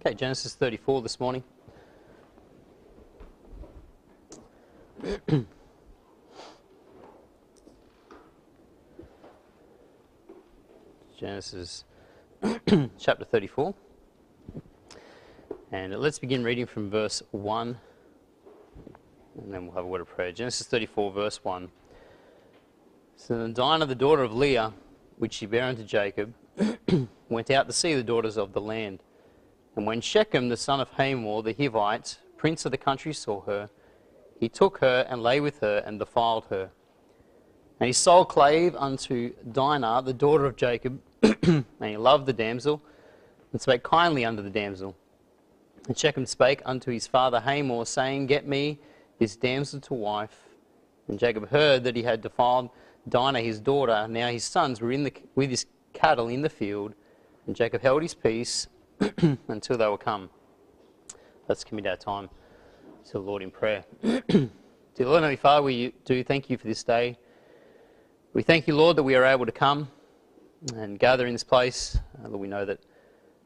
Okay, Genesis 34 this morning. Genesis chapter 34. And let's begin reading from verse 1, and then we'll have a word of prayer. Genesis 34, verse 1. So then Dinah, the daughter of Leah, which she bare unto Jacob, went out to see the daughters of the land. And when Shechem, the son of Hamor, the Hivite, prince of the country, saw her, he took her and lay with her and defiled her. And he sold clave unto Dinah, the daughter of Jacob, and he loved the damsel, and spake kindly unto the damsel. And Shechem spake unto his father Hamor, saying, Get me this damsel to wife. And Jacob heard that he had defiled Dinah his daughter. Now his sons were in the, with his cattle in the field, and Jacob held his peace until they will come. Let's commit our time to the Lord in prayer. Dear Lord, Heavenly Father, we do thank you for this day. We thank you, Lord, that we are able to come and gather in this place. Uh, Lord, we know that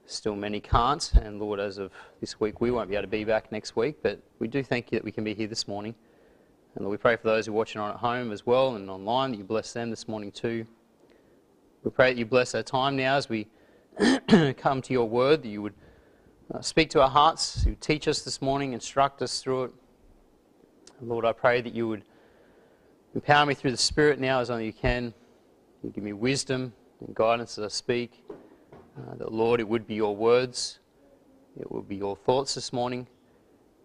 still many can't, and Lord, as of this week, we won't be able to be back next week, but we do thank you that we can be here this morning. And Lord, we pray for those who are watching on at home as well and online, that you bless them this morning too. We pray that you bless our time now as we come to your word, that you would uh, speak to our hearts, you teach us this morning, instruct us through it. Lord, I pray that you would empower me through the Spirit now as only you can. You give me wisdom and guidance as I speak. Uh, that, Lord, it would be your words, it would be your thoughts this morning.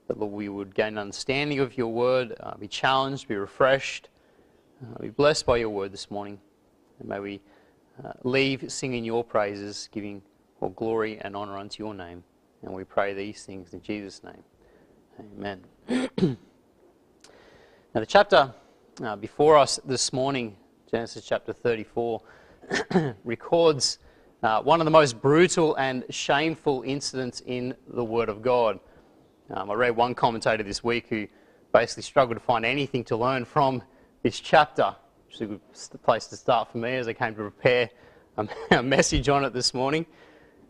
That, Lord, we would gain understanding of your word, uh, be challenged, be refreshed, uh, be blessed by your word this morning. And may we uh, leave singing your praises, giving all glory and honour unto your name. And we pray these things in Jesus' name. Amen. now, the chapter uh, before us this morning, Genesis chapter 34, records uh, one of the most brutal and shameful incidents in the Word of God. Um, I read one commentator this week who basically struggled to find anything to learn from this chapter, which is a good place to start for me as I came to prepare a, message on it this morning.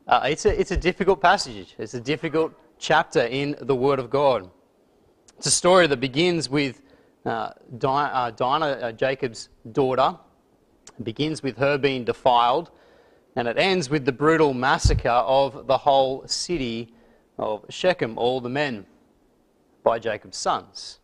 Uh, it's, a, it's a difficult passage, it's a difficult chapter in the Word of God. It's a story that begins with uh, Dinah, uh, Dinah Jacob's daughter. It begins with her being defiled and it ends with the brutal massacre of the whole city of Shechem, all the men, by Jacob's sons.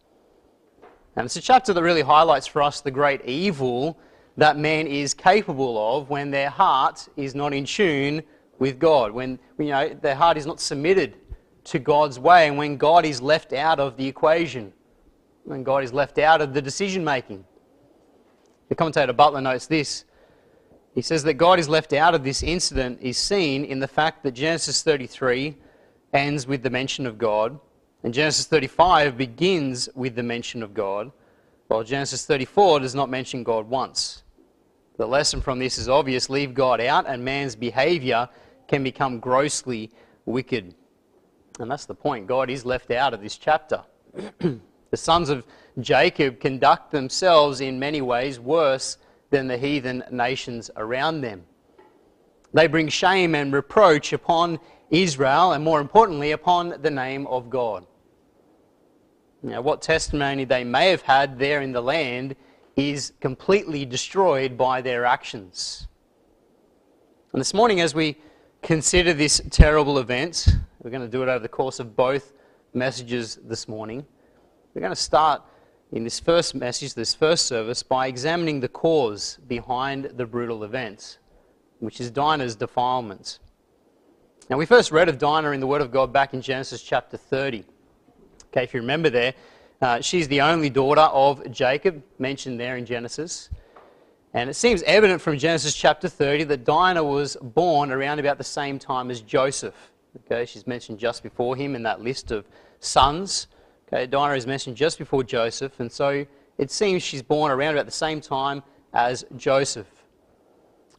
And it's a chapter that really highlights for us the great evil that man is capable of when their heart is not in tune with God, when you know, their heart is not submitted to God's way, and when God is left out of the equation, when God is left out of the decision making. The commentator Butler notes this he says that God is left out of this incident is seen in the fact that Genesis 33 ends with the mention of God, and Genesis 35 begins with the mention of God, while Genesis 34 does not mention God once. The lesson from this is obvious leave God out, and man's behavior can become grossly wicked. And that's the point. God is left out of this chapter. the sons of Jacob conduct themselves in many ways worse than the heathen nations around them. They bring shame and reproach upon Israel and, more importantly, upon the name of God. Now, what testimony they may have had there in the land is completely destroyed by their actions. And this morning, as we consider this terrible event, we're going to do it over the course of both messages this morning. We're going to start in this first message, this first service, by examining the cause behind the brutal events, which is Dinah's defilement. Now, we first read of Dinah in the Word of God back in Genesis chapter 30. Okay, if you remember there, uh, she's the only daughter of Jacob, mentioned there in Genesis. And it seems evident from Genesis chapter 30 that Dinah was born around about the same time as Joseph. Okay, she's mentioned just before him in that list of sons. Okay, Dinah is mentioned just before Joseph, and so it seems she's born around about the same time as Joseph.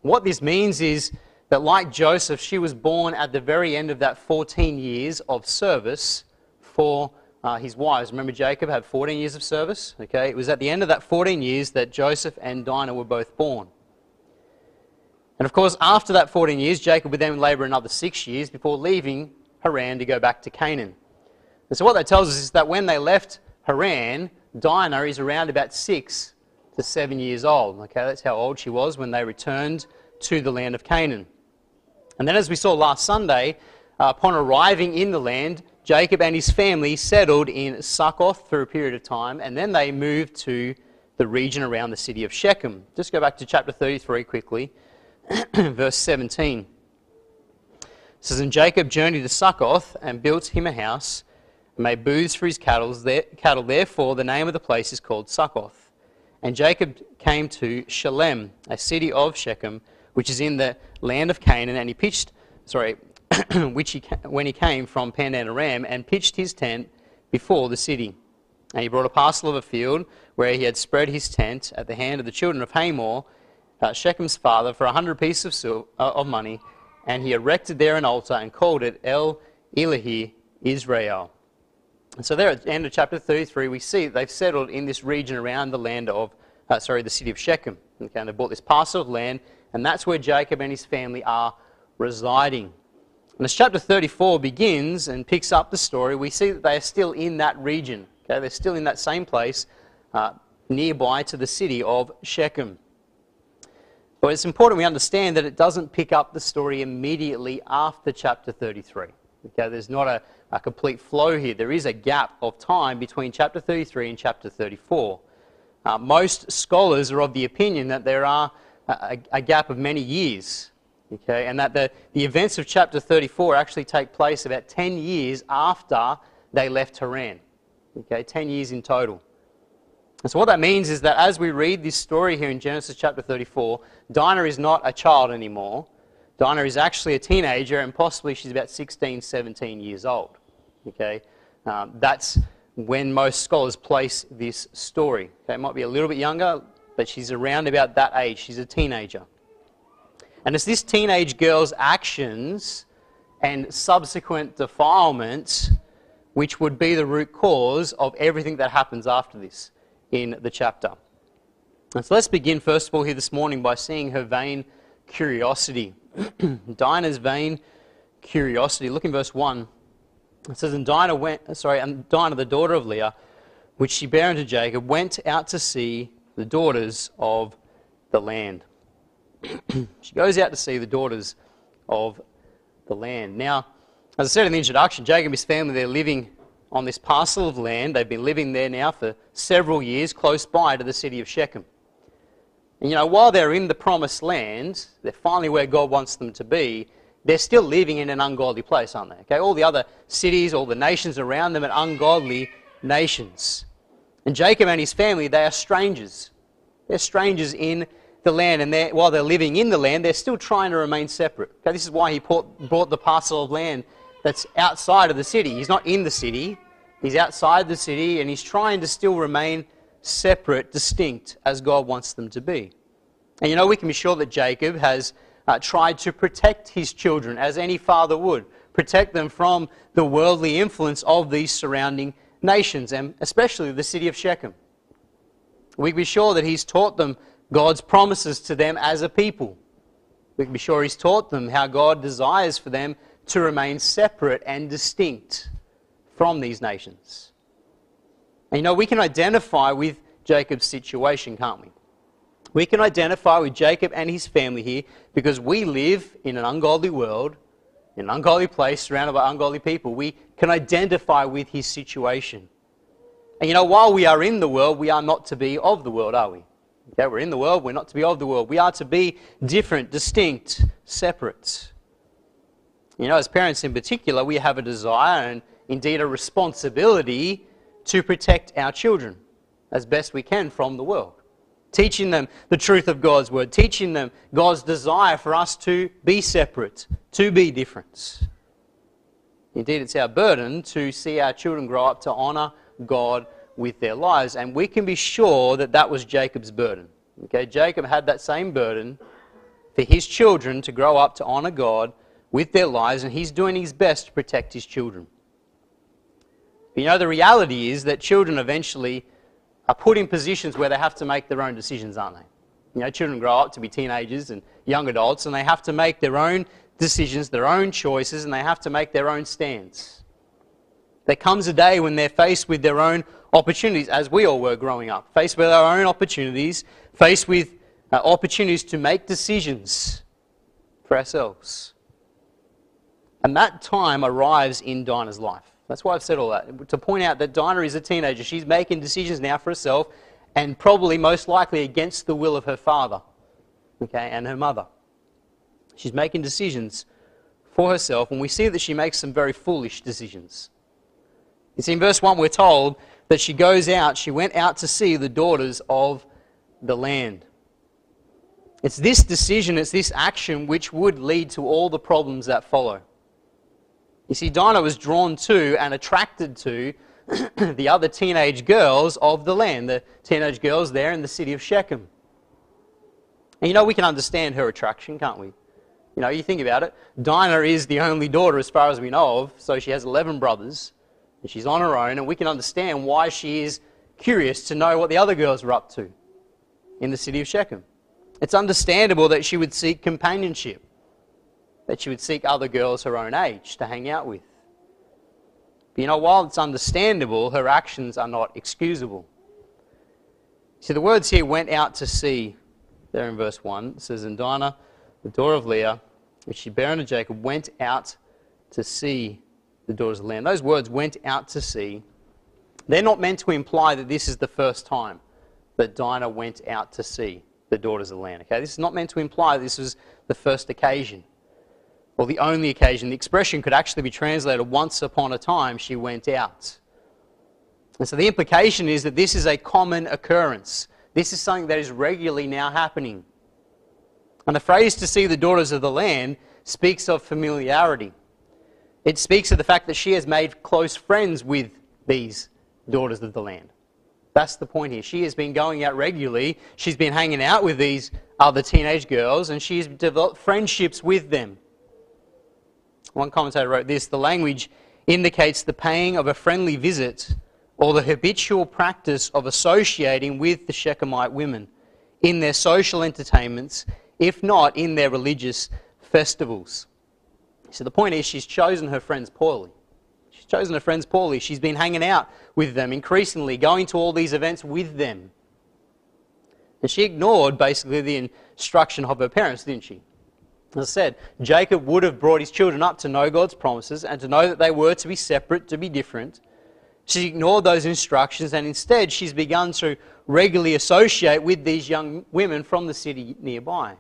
What this means is that, like Joseph, she was born at the very end of that 14 years of service for uh, his wives. Remember, Jacob had 14 years of service? Okay, it was at the end of that 14 years that Joseph and Dinah were both born. And of course, after that 14 years, Jacob would then labour another six years before leaving Haran to go back to Canaan. And so what that tells us is that when they left Haran, Dinah is around about six to seven years old. Okay, that's how old she was when they returned to the land of Canaan. And then, as we saw last Sunday, uh, upon arriving in the land, Jacob and his family settled in Succoth for a period of time, and then they moved to the region around the city of Shechem. Just go back to chapter 33 quickly, verse 17. It says, And Jacob journeyed to Succoth and built him a house, and made booths for his cattle. Therefore, the name of the place is called Succoth. And Jacob came to Shalem, a city of Shechem, which is in the land of Canaan, and he pitched, sorry, which he, when he came from Padan Aram, and pitched his tent before the city. And he brought a parcel of a field where he had spread his tent at the hand of the children of Hamor, uh, Shechem's father, for a hundred pieces of, uh, of money, and he erected there an altar and called it El Elohe Israel. And so there at the end of chapter 33, we see they've settled in this region around the land of, uh, sorry, the city of Shechem. Okay, and they bought this parcel of land, and that's where Jacob and his family are residing. And as chapter 34 begins and picks up the story, we see that they are still in that region. Okay, they're still in that same place uh, nearby to the city of Shechem. But it's important we understand that it doesn't pick up the story immediately after chapter 33. Okay, there's not a, a complete flow here. There is a gap of time between chapter 33 and chapter 34. Uh, most scholars are of the opinion that there are a, a gap of many years okay, and that the, the events of chapter 34 actually take place about 10 years after they left Haran. Okay, 10 years in total. And so what that means is that as we read this story here in Genesis chapter 34, Dinah is not a child anymore. Dinah is actually a teenager, and possibly she's about 16, 17 years old. Okay, um, that's when most scholars place this story. Okay, it might be a little bit younger, but she's around about that age. She's a teenager. And it's this teenage girl's actions and subsequent defilements which would be the root cause of everything that happens after this in the chapter. And so let's begin, first of all, here this morning by seeing her vain curiosity. Dinah's vain curiosity. Look in verse 1. It says, And Dinah went, sorry, and Dinah, the daughter of Leah, which she bare unto Jacob, went out to see the daughters of the land. She goes out to see the daughters of the land. Now, as I said in the introduction, Jacob and his family, they're living on this parcel of land. They've been living there now for several years, close by to the city of Shechem. And you know, while they're in the promised land, they're finally where God wants them to be, they're still living in an ungodly place, aren't they? Okay, all the other cities, all the nations around them are ungodly nations. And Jacob and his family, they are strangers. They're strangers in the land, and they're, while they're living in the land, they're still trying to remain separate. Okay, this is why he bought the parcel of land that's outside of the city. He's not in the city, he's outside the city, and he's trying to still remain separate, distinct, as God wants them to be. And you know, we can be sure that Jacob has uh, tried to protect his children, as any father would, protect them from the worldly influence of these surrounding nations, and especially the city of Shechem. We can be sure that he's taught them God's promises to them as a people. We can be sure He's taught them how God desires for them to remain separate and distinct from these nations. And you know, we can identify with Jacob's situation, can't we? We can identify with Jacob and his family here because we live in an ungodly world, in an ungodly place, surrounded by ungodly people. We can identify with his situation. And you know, while we are in the world, we are not to be of the world, are we? Okay, we're in the world, we're not to be of the world. We are to be different, distinct, separate. You know, as parents in particular, we have a desire and indeed a responsibility to protect our children as best we can from the world. Teaching them the truth of God's word, teaching them God's desire for us to be separate, to be different. Indeed, it's our burden to see our children grow up to honour God with their lives. And we can be sure that that was Jacob's burden. Okay, Jacob had that same burden for his children to grow up to honor God with their lives, and he's doing his best to protect his children. But you know, the reality is that children eventually are put in positions where they have to make their own decisions, aren't they? You know, children grow up to be teenagers and young adults, and they have to make their own decisions, their own choices, and they have to make their own stands. There comes a day when they're faced with their own opportunities, as we all were growing up, faced with our own opportunities, faced with uh, opportunities to make decisions for ourselves. And that time arrives in Dinah's life. That's why I've said all that. To point out that Dinah is a teenager. She's making decisions now for herself and probably most likely against the will of her father okay, and her mother. She's making decisions for herself, and we see that she makes some very foolish decisions. You see, in verse 1, we're told that she goes out, she went out to see the daughters of the land. It's this decision, it's this action which would lead to all the problems that follow. You see, Dinah was drawn to and attracted to the other teenage girls of the land, the teenage girls there in the city of Shechem. And you know, we can understand her attraction, can't we? You know, you think about it. Dinah is the only daughter, as far as we know of, so she has 11 brothers, and she's on her own, and we can understand why she is curious to know what the other girls are up to in the city of Shechem. It's understandable that she would seek companionship, that she would seek other girls her own age to hang out with. But you know, while it's understandable, her actions are not excusable. See, the words here went out to see, there in verse 1. It says, And Dinah, the daughter of Leah, which she bare unto Jacob, went out to see the daughters of the land. Those words, went out to see. they're not meant to imply that this is the first time that Dinah went out to see the daughters of the land. Okay, this is not meant to imply this was the first occasion or the only occasion. The expression could actually be translated once upon a time she went out. And so the implication is that this is a common occurrence. This is something that is regularly now happening. And the phrase to see the daughters of the land speaks of familiarity. It speaks of the fact that she has made close friends with these daughters of the land. That's the point here. She has been going out regularly. She's been hanging out with these other teenage girls and she's developed friendships with them. One commentator wrote this the language indicates the paying of a friendly visit or the habitual practice of associating with the Shechemite women in their social entertainments, if not in their religious festivals. So the point is, she's chosen her friends poorly. She's chosen her friends poorly. She's been hanging out with them increasingly, going to all these events with them. And she ignored basically the instruction of her parents, didn't she? As I said, Jacob would have brought his children up to know God's promises and to know that they were to be separate, to be different. She ignored those instructions and instead she's begun to regularly associate with these young women from the city nearby.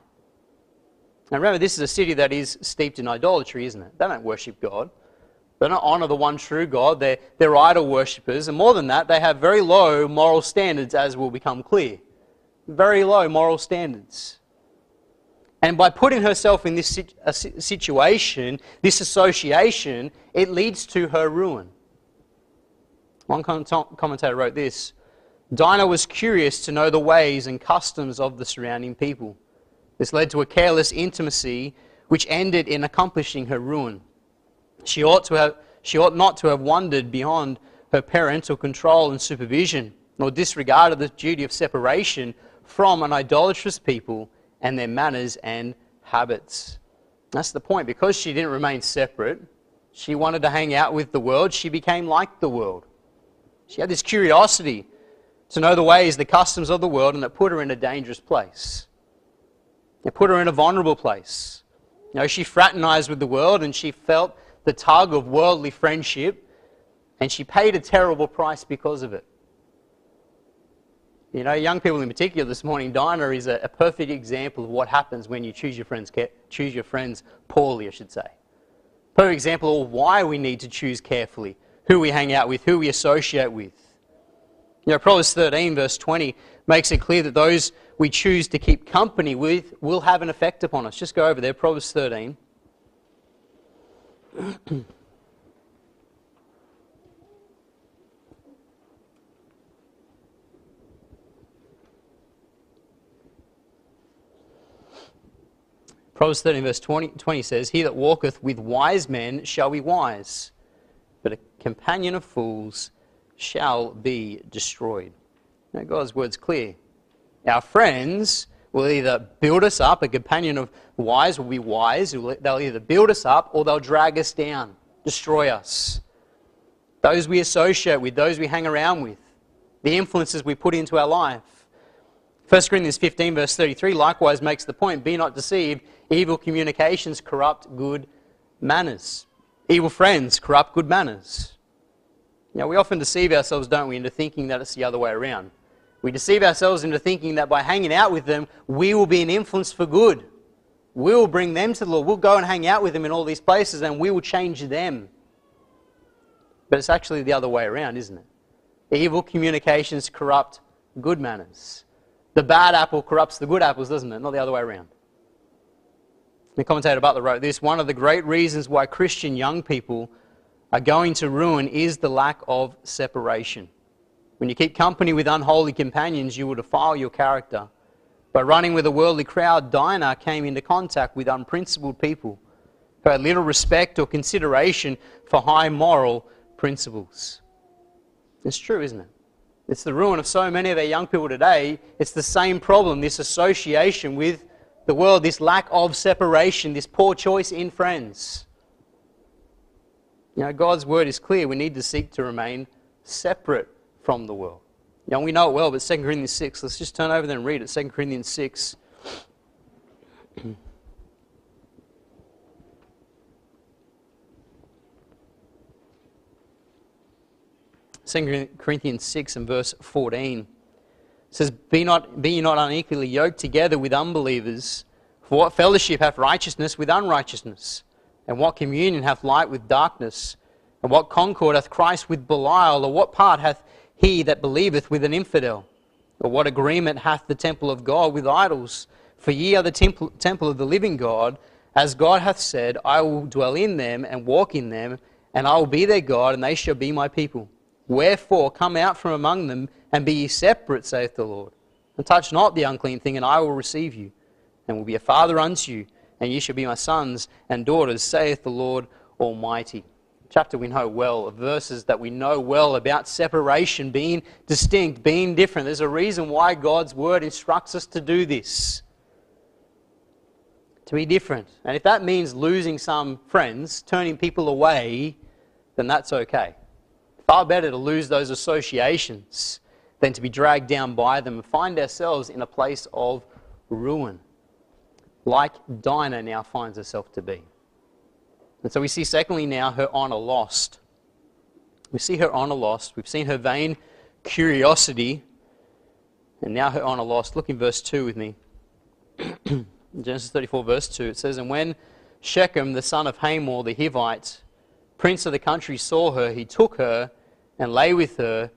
Now remember, this is a city that is steeped in idolatry, isn't it? They don't worship God. They don't honour the one true God. They're, they're idol worshippers. And more than that, they have very low moral standards, as will become clear. Very low moral standards. And by putting herself in this situation, this association, it leads to her ruin. One commentator wrote this Dinah was curious to know the ways and customs of the surrounding people. This led to a careless intimacy which ended in accomplishing her ruin. She ought, to have, she ought not to have wandered beyond her parental control and supervision, nor disregarded the duty of separation from an idolatrous people and their manners and habits. That's the point. Because she didn't remain separate, she wanted to hang out with the world, she became like the world. She had this curiosity to know the ways, the customs of the world, and it put her in a dangerous place. It put her in a vulnerable place. You know, she fraternized with the world and she felt the tug of worldly friendship, and she paid a terrible price because of it. You know, young people in particular this morning, Dinah is a, a perfect example of what happens when you choose your friends, choose your friends poorly, I should say. Perfect example of why we need to choose carefully who we hang out with, who we associate with. You know, Proverbs 13, verse 20, makes it clear that those we choose to keep company with will have an effect upon us. Just go over there, Proverbs 13. Proverbs 13, verse 20, 20 says, He that walketh with wise men shall be wise, but a companion of fools shall be destroyed. Now, God's word's clear. Our friends will either build us up, a companion of wise will be wise, they'll either build us up or they'll drag us down, destroy us. Those we associate with, those we hang around with, the influences we put into our life. 1 Corinthians 15, verse 33, likewise makes the point be not deceived, evil communications corrupt good manners. Evil friends corrupt good manners. Now, we often deceive ourselves, don't we, into thinking that it's the other way around. We deceive ourselves into thinking that by hanging out with them, we will be an influence for good. We will bring them to the Lord. We'll go and hang out with them in all these places and we will change them. But it's actually the other way around, isn't it? Evil communications corrupt good manners. The bad apple corrupts the good apples, doesn't it? Not the other way around. The commentator Butler wrote this One of the great reasons why Christian young people are going to ruin is the lack of separation. When you keep company with unholy companions, you will defile your character. By running with a worldly crowd, Dinah came into contact with unprincipled people who had little respect or consideration for high moral principles. It's true, isn't it? It's the ruin of so many of our young people today. It's the same problem this association with the world, this lack of separation, this poor choice in friends. You know, God's word is clear. We need to seek to remain separate from the world. Know, we know it well, but 2 Corinthians 6, let's just turn over there and read it. 2 Corinthians 6. 2 Corinthians 6 and verse 14 it says, be, not, be ye not unequally yoked together with unbelievers, for what fellowship hath righteousness with unrighteousness? And what communion hath light with darkness? And what concord hath Christ with Belial? Or what part hath he that believeth with an infidel? Or what agreement hath the temple of God with idols? For ye are the temple, temple of the living God, as God hath said, I will dwell in them and walk in them, and I will be their God, and they shall be my people. Wherefore, come out from among them, and be ye separate, saith the Lord. And touch not the unclean thing, and I will receive you, and will be a father unto you, and ye shall be my sons and daughters, saith the Lord Almighty. Chapter we know well, verses that we know well about separation, being distinct, being different. There's a reason why God's word instructs us to do this. To be different. And if that means losing some friends, turning people away, then that's okay. Far better to lose those associations than to be dragged down by them and find ourselves in a place of ruin, like Dinah now finds herself to be. And so we see, secondly, now her honour lost. We see her honour lost. We've seen her vain curiosity, and now her honour lost. Look in verse 2 with me. Genesis 34, verse 2, it says, And when Shechem, the son of Hamor the Hivite, prince of the country saw her, he took her and lay with her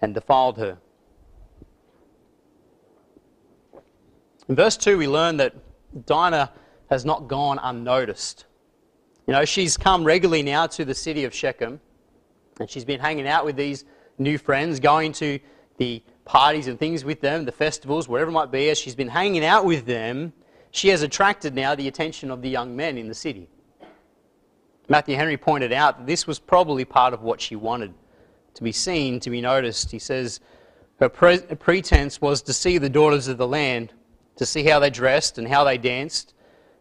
and defiled her. In verse 2, we learn that Dinah has not gone unnoticed. You know, she's come regularly now to the city of Shechem, and she's been hanging out with these new friends, going to the parties and things with them, the festivals, wherever it might be. As she's been hanging out with them, she has attracted now the attention of the young men in the city. Matthew Henry pointed out that this was probably part of what she wanted to be seen, to be noticed. He says her pre- pretense was to see the daughters of the land, to see how they dressed and how they danced,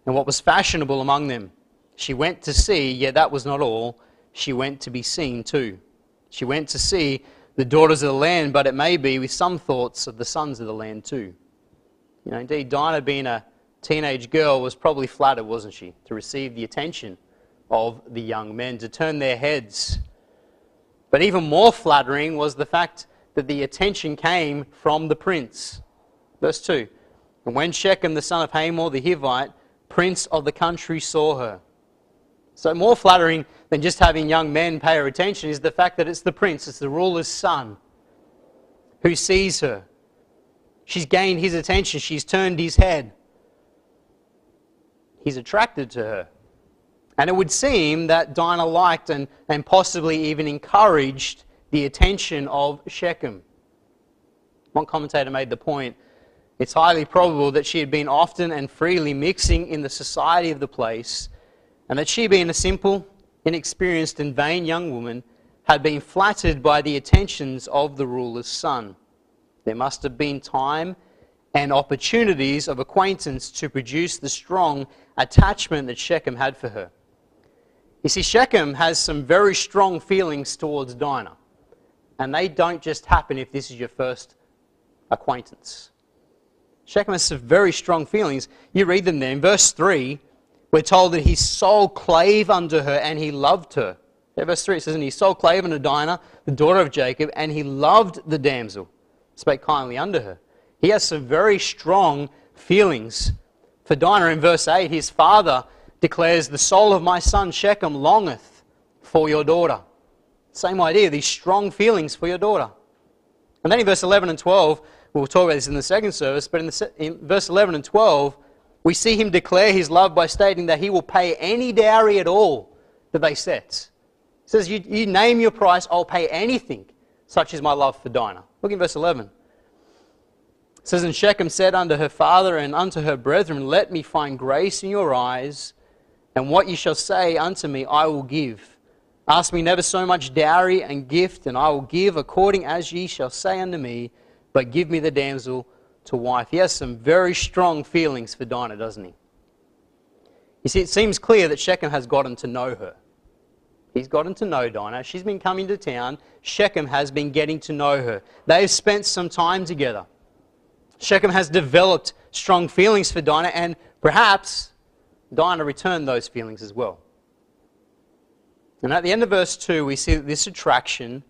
and what was fashionable among them. She went to see, yet that was not all. She went to be seen too. She went to see the daughters of the land, but it may be with some thoughts of the sons of the land too. You know, indeed, Dinah, being a teenage girl, was probably flattered, wasn't she, to receive the attention of the young men, to turn their heads. But even more flattering was the fact that the attention came from the prince. Verse 2 And when Shechem, the son of Hamor the Hivite, prince of the country, saw her. So, more flattering than just having young men pay her attention is the fact that it's the prince, it's the ruler's son, who sees her. She's gained his attention, she's turned his head. He's attracted to her. And it would seem that Dinah liked and, and possibly even encouraged the attention of Shechem. One commentator made the point it's highly probable that she had been often and freely mixing in the society of the place, and that she, being a simple, inexperienced, and vain young woman, had been flattered by the attentions of the ruler's son. There must have been time and opportunities of acquaintance to produce the strong attachment that Shechem had for her. You see, Shechem has some very strong feelings towards Dinah, and they don't just happen if this is your first acquaintance. Shechem has some very strong feelings. You read them there. In verse 3, we're told that his soul clave unto her and he loved her. Verse 3 it says, And his soul clave unto Dinah, the daughter of Jacob, and he loved the damsel, spake kindly unto her. He has some very strong feelings for Dinah. In verse 8, his father declares, The soul of my son Shechem longeth for your daughter. Same idea, these strong feelings for your daughter. And then in verse 11 and 12, we'll talk about this in the second service, but in, the, in verse 11 and 12, we see him declare his love by stating that he will pay any dowry at all that they set. He says, you, you name your price, I'll pay anything, such is my love for Dinah. Look in verse 11. It says, And Shechem said unto her father and unto her brethren, Let me find grace in your eyes, and what ye shall say unto me I will give. Ask me never so much dowry and gift, and I will give according as ye shall say unto me, but give me the damsel to wife. He has some very strong feelings for Dinah, doesn't he? You see, it seems clear that Shechem has gotten to know her. He's gotten to know Dinah. She's been coming to town. Shechem has been getting to know her. They've spent some time together. Shechem has developed strong feelings for Dinah, and perhaps Dinah returned those feelings as well. And at the end of verse 2, we see that this attraction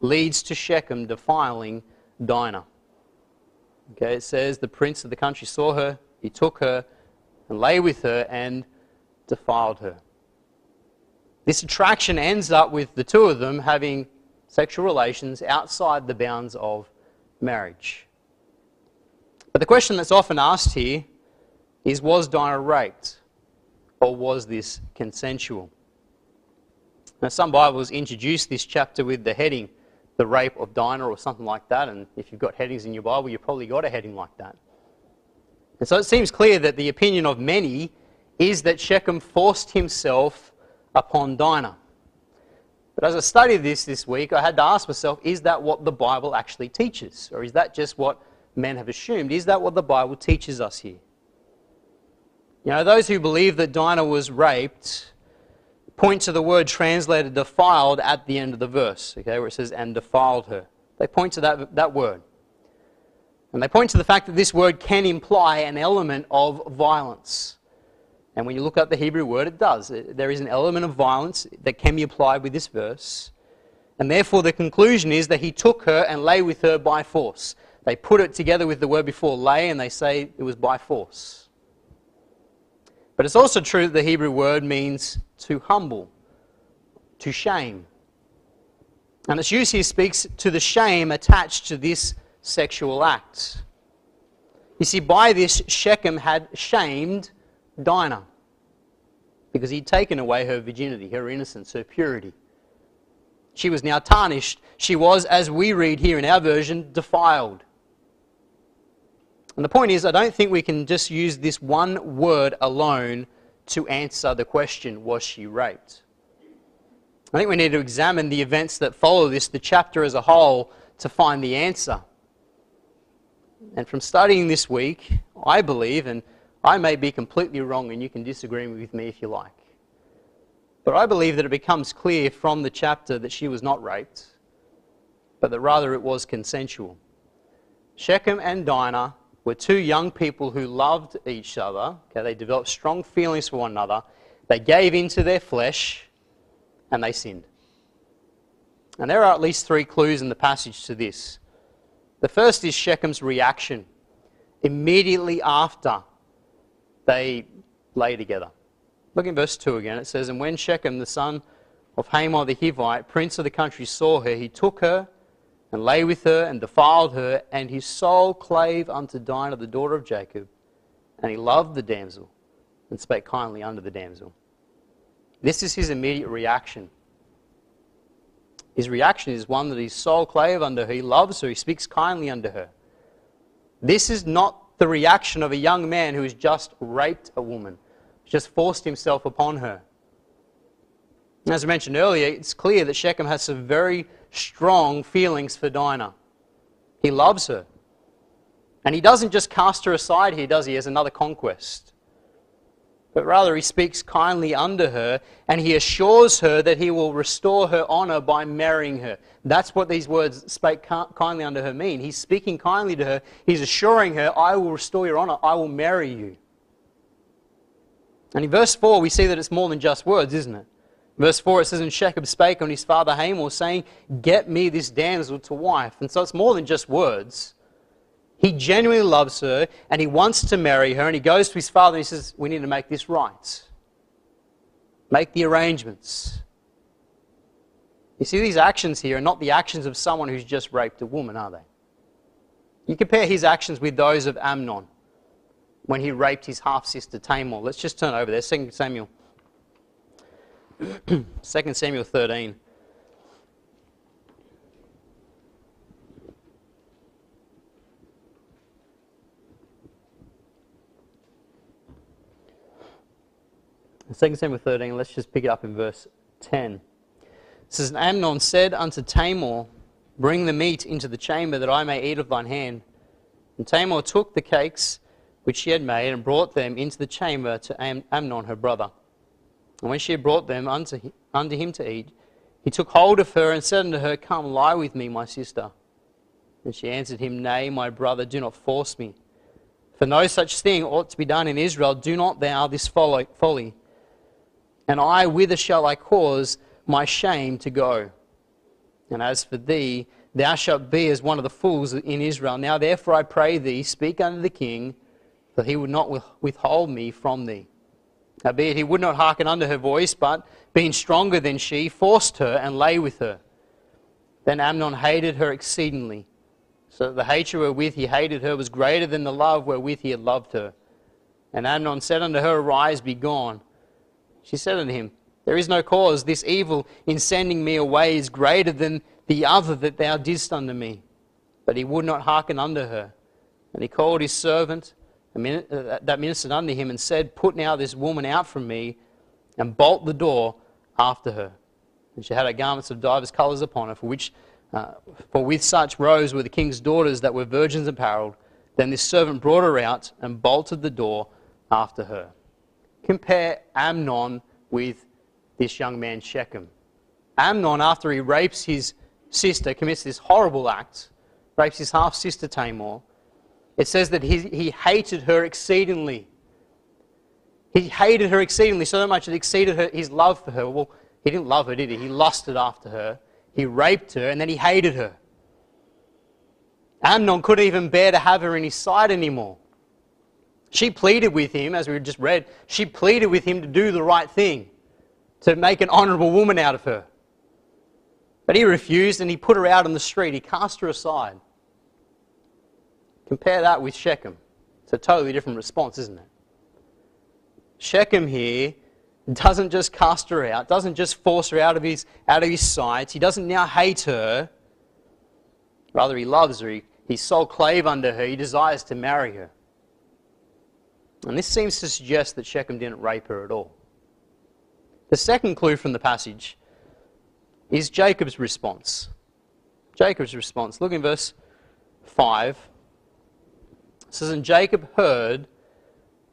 leads to Shechem defiling Dinah. Okay, it says, The prince of the country saw her, he took her, and lay with her, and defiled her. This attraction ends up with the two of them having sexual relations outside the bounds of marriage. But the question that's often asked here is Was Dinah raped? Or was this consensual? Now, some Bibles introduce this chapter with the heading, the rape of Dinah or something like that. And if you've got headings in your Bible, you've probably got a heading like that. And so it seems clear that the opinion of many is that Shechem forced himself upon Dinah. But as I studied this this week, I had to ask myself, is that what the Bible actually teaches? Or is that just what men have assumed? Is that what the Bible teaches us here? You know, those who believe that Dinah was raped point to the word translated defiled at the end of the verse, okay, where it says, and defiled her. They point to that, that word. And they point to the fact that this word can imply an element of violence. And when you look up the Hebrew word, it does. There is an element of violence that can be applied with this verse. And therefore, the conclusion is that he took her and lay with her by force. They put it together with the word before lay, and they say it was by force. But it's also true that the Hebrew word means to humble, to shame. And its use here speaks to the shame attached to this sexual act. You see, by this, Shechem had shamed Dinah because he'd taken away her virginity, her innocence, her purity. She was now tarnished. She was, as we read here in our version, defiled. And the point is, I don't think we can just use this one word alone to answer the question, was she raped? I think we need to examine the events that follow this, the chapter as a whole, to find the answer. And from studying this week, I believe, and I may be completely wrong, and you can disagree with me if you like. But I believe that it becomes clear from the chapter that she was not raped, but that rather it was consensual. Shechem and Dinah were two young people who loved each other. Okay, they developed strong feelings for one another. They gave into their flesh and they sinned. And there are at least three clues in the passage to this. The first is Shechem's reaction immediately after they lay together. Look in verse 2 again. It says, And when Shechem, the son of Hamor the Hivite, prince of the country, saw her, he took her and lay with her and defiled her, and his soul clave unto Dinah, the daughter of Jacob, and he loved the damsel and spake kindly unto the damsel. This is his immediate reaction. His reaction is one that his soul clave unto her. He loves her. He speaks kindly unto her. This is not the reaction of a young man who has just raped a woman, just forced himself upon her. As I mentioned earlier, it's clear that Shechem has some very strong feelings for Dinah. He loves her. And he doesn't just cast her aside here, does he, as another conquest? But rather, he speaks kindly unto her and he assures her that he will restore her honor by marrying her. That's what these words, spake kindly unto her, mean. He's speaking kindly to her. He's assuring her, I will restore your honor. I will marry you. And in verse 4, we see that it's more than just words, isn't it? Verse 4, it says, And Shechem spake on his father Hamor, saying, Get me this damsel to wife. And so it's more than just words. He genuinely loves her and he wants to marry her. And he goes to his father and he says, We need to make this right. Make the arrangements. You see, these actions here are not the actions of someone who's just raped a woman, are they? You compare his actions with those of Amnon when he raped his half sister Tamar. Let's just turn over there. 2 Samuel. 2 Samuel 13. In 2 Samuel 13, let's just pick it up in verse 10. It says, Amnon said unto Tamar, Bring the meat into the chamber that I may eat of thine hand. And Tamar took the cakes which she had made and brought them into the chamber to Am- Amnon her brother. And when she had brought them unto him, unto him to eat, he took hold of her and said unto her, Come, lie with me, my sister. And she answered him, Nay, my brother, do not force me. For no such thing ought to be done in Israel. Do not thou this folly. And I, whither shall I cause my shame to go? And as for thee, thou shalt be as one of the fools in Israel. Now therefore I pray thee, speak unto the king, that he would not withhold me from thee. Howbeit he would not hearken unto her voice, but being stronger than she, forced her and lay with her. Then Amnon hated her exceedingly, so that the hatred wherewith he hated her was greater than the love wherewith he had loved her. And Amnon said unto her, Arise, be gone. She said unto him, There is no cause. This evil in sending me away is greater than the other that thou didst unto me. But he would not hearken unto her. And he called his servant that ministered unto him and said, Put now this woman out from me and bolt the door after her. And she had her garments of divers colours upon her, for which uh, for with such rose were the king's daughters that were virgins apparelled. Then this servant brought her out and bolted the door after her. Compare Amnon with this young man Shechem. Amnon, after he rapes his sister, commits this horrible act, rapes his half sister Tamar. It says that he, he hated her exceedingly. He hated her exceedingly, so much that it exceeded her, his love for her. Well, he didn't love her, did he? He lusted after her. He raped her, and then he hated her. Amnon couldn't even bear to have her in his sight anymore. She pleaded with him, as we just read, she pleaded with him to do the right thing, to make an honourable woman out of her. But he refused and he put her out on the street. He cast her aside. Compare that with Shechem. It's a totally different response, isn't it? Shechem here doesn't just cast her out, doesn't just force her out of his, out of his sight. He doesn't now hate her. Rather, he loves her. He, he's soul clave under her. He desires to marry her. And this seems to suggest that Shechem didn't rape her at all. The second clue from the passage is Jacob's response. Jacob's response. Look in verse 5. Says, And Jacob heard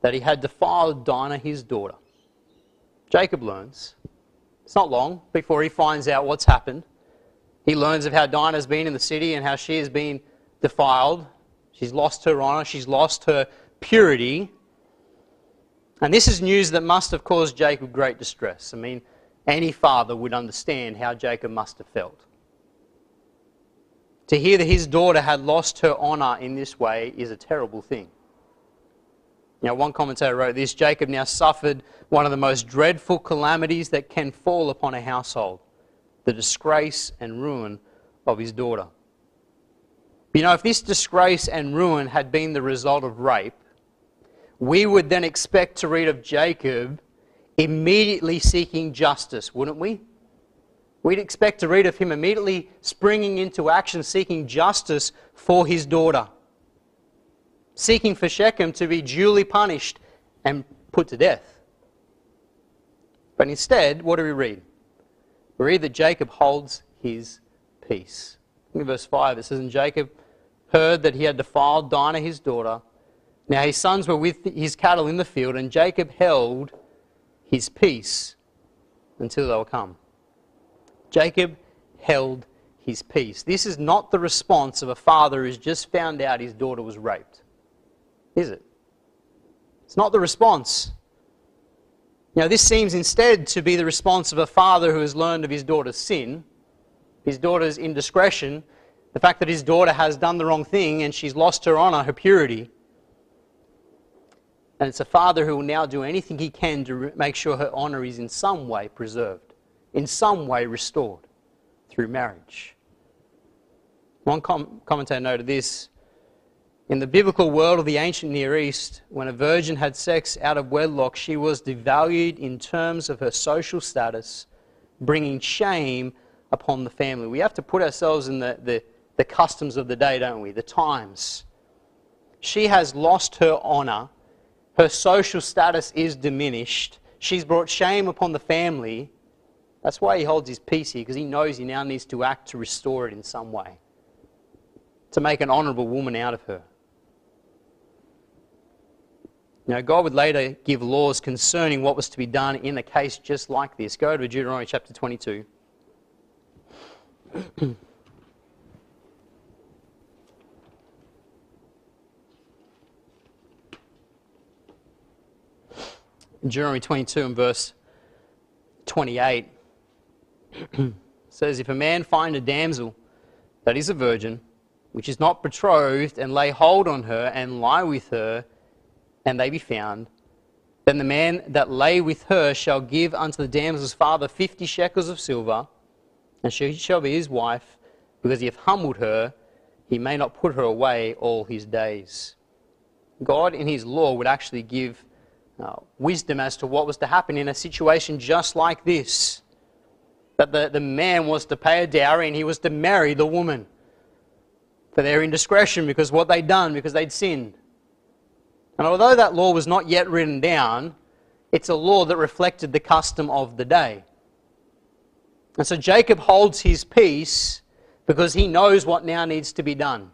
that he had defiled Dinah, his daughter. Jacob learns. It's not long before he finds out what's happened. He learns of how Dinah's been in the city and how she has been defiled. She's lost her honor, she's lost her purity. And this is news that must have caused Jacob great distress. I mean, any father would understand how Jacob must have felt. To hear that his daughter had lost her honor in this way is a terrible thing. Now, one commentator wrote this Jacob now suffered one of the most dreadful calamities that can fall upon a household the disgrace and ruin of his daughter. You know, if this disgrace and ruin had been the result of rape, we would then expect to read of Jacob immediately seeking justice, wouldn't we? We'd expect to read of him immediately springing into action, seeking justice for his daughter, seeking for Shechem to be duly punished and put to death. But instead, what do we read? We read that Jacob holds his peace. In verse 5, it says, And Jacob heard that he had defiled Dinah his daughter. Now his sons were with his cattle in the field, and Jacob held his peace until they were come. Jacob held his peace. This is not the response of a father who's just found out his daughter was raped, is it? It's not the response. Now, this seems instead to be the response of a father who has learned of his daughter's sin, his daughter's indiscretion, the fact that his daughter has done the wrong thing and she's lost her honor, her purity. And it's a father who will now do anything he can to make sure her honor is in some way preserved, in some way restored through marriage. One com- commentator noted this in the biblical world of the ancient Near East, when a virgin had sex out of wedlock, she was devalued in terms of her social status, bringing shame upon the family. We have to put ourselves in the, the, the customs of the day, don't we? The times. She has lost her honour, her social status is diminished, she's brought shame upon the family. That's why he holds his peace here, because he knows he now needs to act to restore it in some way, to make an honourable woman out of her. Now, God would later give laws concerning what was to be done in a case just like this. Go to Deuteronomy chapter 22. Deuteronomy 22 and verse 28 says, If a man find a damsel that is a virgin, which is not betrothed, and lay hold on her and lie with her, and they be found, then the man that lay with her shall give unto the damsel's father fifty shekels of silver, and she shall be his wife, because he hath humbled her, he may not put her away all his days. God, in his law, would actually give uh, wisdom as to what was to happen in a situation just like this. That the, the man was to pay a dowry and he was to marry the woman for their indiscretion because what they'd done, because they'd sinned. And although that law was not yet written down, it's a law that reflected the custom of the day. And so Jacob holds his peace because he knows what now needs to be done.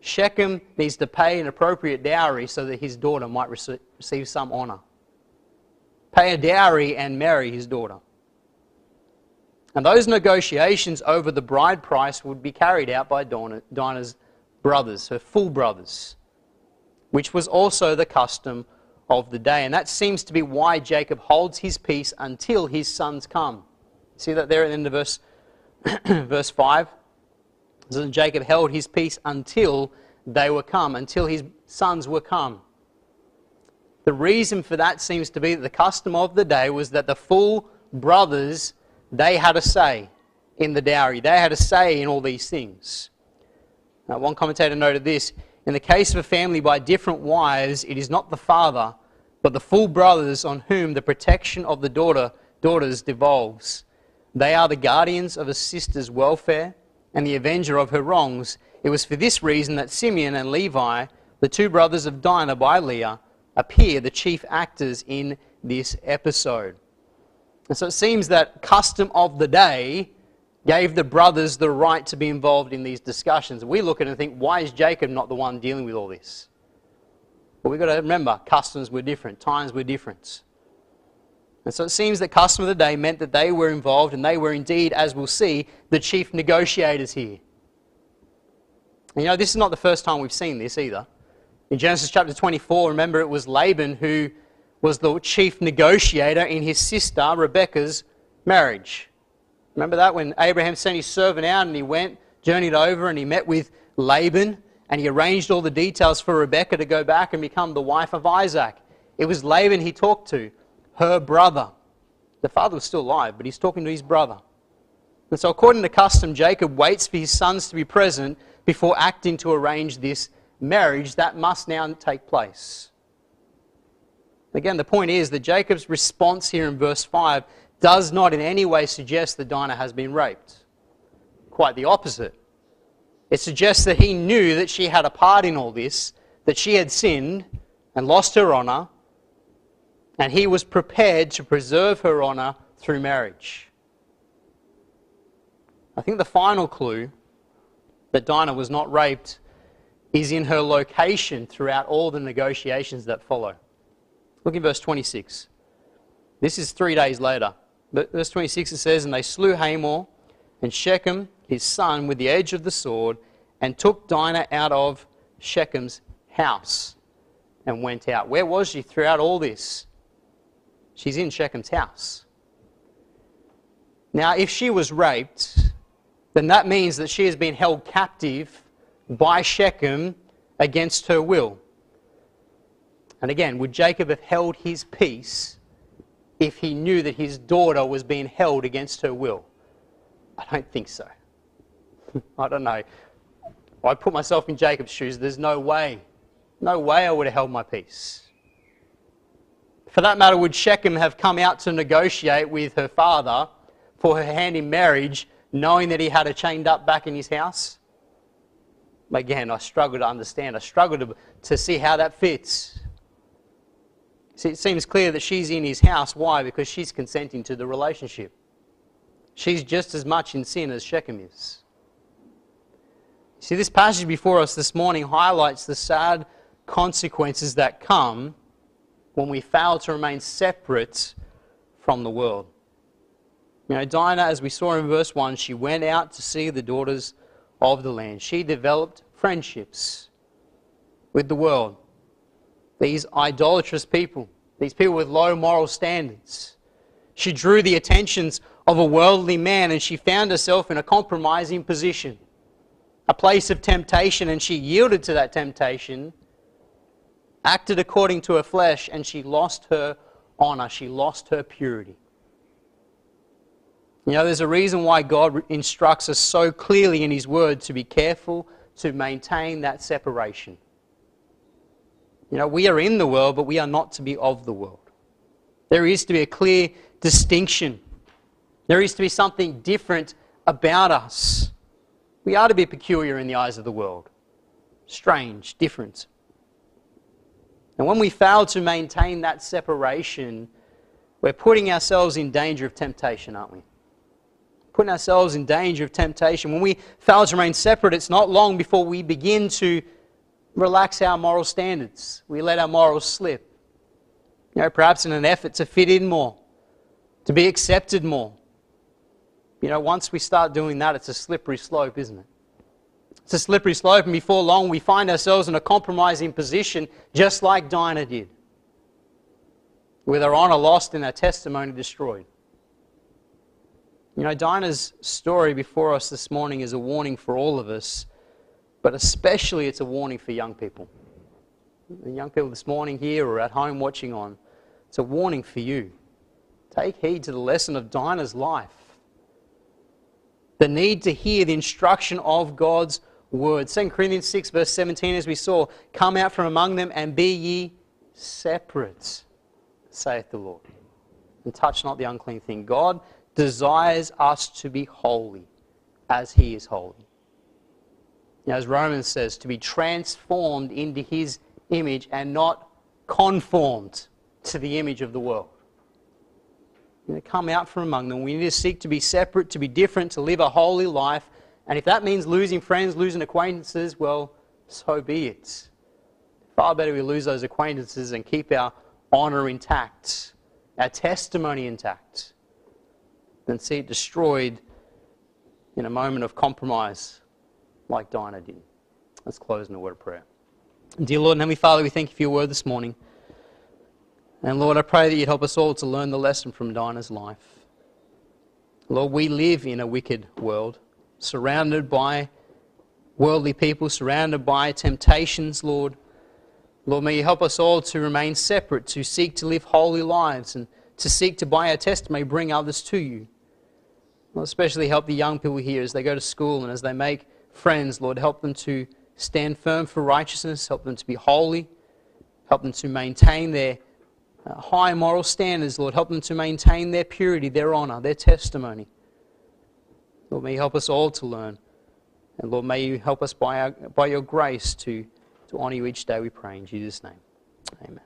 Shechem needs to pay an appropriate dowry so that his daughter might receive some honor. Pay a dowry and marry his daughter. And those negotiations over the bride price would be carried out by Dinah's brothers, her full brothers which was also the custom of the day. And that seems to be why Jacob holds his peace until his sons come. See that there at the end of verse, verse 5? So Jacob held his peace until they were come, until his sons were come. The reason for that seems to be that the custom of the day was that the full brothers, they had a say in the dowry. They had a say in all these things. Now, one commentator noted this in the case of a family by different wives, it is not the father, but the full brothers on whom the protection of the daughter, daughters devolves. They are the guardians of a sister's welfare and the avenger of her wrongs. It was for this reason that Simeon and Levi, the two brothers of Dinah by Leah, appear the chief actors in this episode. And so it seems that custom of the day gave the brothers the right to be involved in these discussions. We look at it and think, why is Jacob not the one dealing with all this? But we've got to remember, customs were different, times were different. And so it seems that custom of the day meant that they were involved, and they were indeed, as we'll see, the chief negotiators here. And you know, this is not the first time we've seen this either. In Genesis chapter 24, remember it was Laban who was the chief negotiator in his sister Rebecca's marriage. Remember that when Abraham sent his servant out and he went, journeyed over, and he met with Laban and he arranged all the details for Rebecca to go back and become the wife of Isaac. It was Laban he talked to, her brother. The father was still alive, but he's talking to his brother. And so, according to custom, Jacob waits for his sons to be present before acting to arrange this marriage that must now take place. Again, the point is that Jacob's response here in verse 5 does not in any way suggest that Dinah has been raped. Quite the opposite. It suggests that he knew that she had a part in all this, that she had sinned and lost her honour, and he was prepared to preserve her honour through marriage. I think the final clue that Dinah was not raped is in her location throughout all the negotiations that follow. Look in verse 26. This is three days later. Verse 26 it says, And they slew Hamor and Shechem, his son, with the edge of the sword, and took Dinah out of Shechem's house and went out. Where was she throughout all this? She's in Shechem's house. Now, if she was raped, then that means that she has been held captive by Shechem against her will. And again, would Jacob have held his peace if he knew that his daughter was being held against her will? I don't think so. I don't know. I put myself in Jacob's shoes. There's no way. No way I would have held my peace. For that matter, would Shechem have come out to negotiate with her father for her hand in marriage, knowing that he had her chained up back in his house? Again, I struggle to understand. I struggle to, to see how that fits. See, it seems clear that she's in his house. Why? Because she's consenting to the relationship. She's just as much in sin as Shechem is. See, this passage before us this morning highlights the sad consequences that come when we fail to remain separate from the world. You know, Dinah, as we saw in verse 1, she went out to see the daughters of the land. She developed friendships with the world. These idolatrous people, these people with low moral standards. She drew the attentions of a worldly man and she found herself in a compromising position, a place of temptation, and she yielded to that temptation, acted according to her flesh, and she lost her honor. She lost her purity. You know, there's a reason why God instructs us so clearly in His Word to be careful to maintain that separation. You know, we are in the world, but we are not to be of the world. There is to be a clear distinction. There is to be something different about us. We are to be peculiar in the eyes of the world. Strange, different. And when we fail to maintain that separation, we're putting ourselves in danger of temptation, aren't we? putting ourselves in danger of temptation. When we fail to remain separate, it's not long before we begin to relax our moral standards. We let our morals slip. You know, perhaps in an effort to fit in more, to be accepted more. You know, once we start doing that, it's a slippery slope, isn't it? It's a slippery slope, and before long, we find ourselves in a compromising position, just like Dinah did, with our honor lost and our testimony destroyed. You know, Dinah's story before us this morning is a warning for all of us, but especially it's a warning for young people. The young people this morning here or at home watching on, it's a warning for you. Take heed to the lesson of Dinah's life. The need to hear the instruction of God's word. 2 Corinthians 6, verse 17, as we saw, come out from among them and be ye separate, saith the Lord, and touch not the unclean thing. God desires us to be holy as he is holy. As Romans says, to be transformed into his image and not conformed to the image of the world. Need to come out from among them. We need to seek to be separate, to be different, to live a holy life. And if that means losing friends, losing acquaintances, well, so be it. Far better we lose those acquaintances and keep our honour intact, our testimony intact than see it destroyed in a moment of compromise like Dinah did. Let's close in a word of prayer. Dear Lord and Heavenly Father, we thank you for your word this morning. And Lord, I pray that you'd help us all to learn the lesson from Dinah's life. Lord, we live in a wicked world, surrounded by worldly people, surrounded by temptations, Lord. Lord, may you help us all to remain separate, to seek to live holy lives, and to seek to, by our testimony, bring others to you. Lord, especially help the young people here as they go to school and as they make friends. Lord, help them to stand firm for righteousness, help them to be holy, help them to maintain their uh, high moral standards, Lord. Help them to maintain their purity, their honor, their testimony. Lord, may you help us all to learn. And Lord, may you help us by, our, by your grace to, to honor you each day, we pray. In Jesus' name, amen.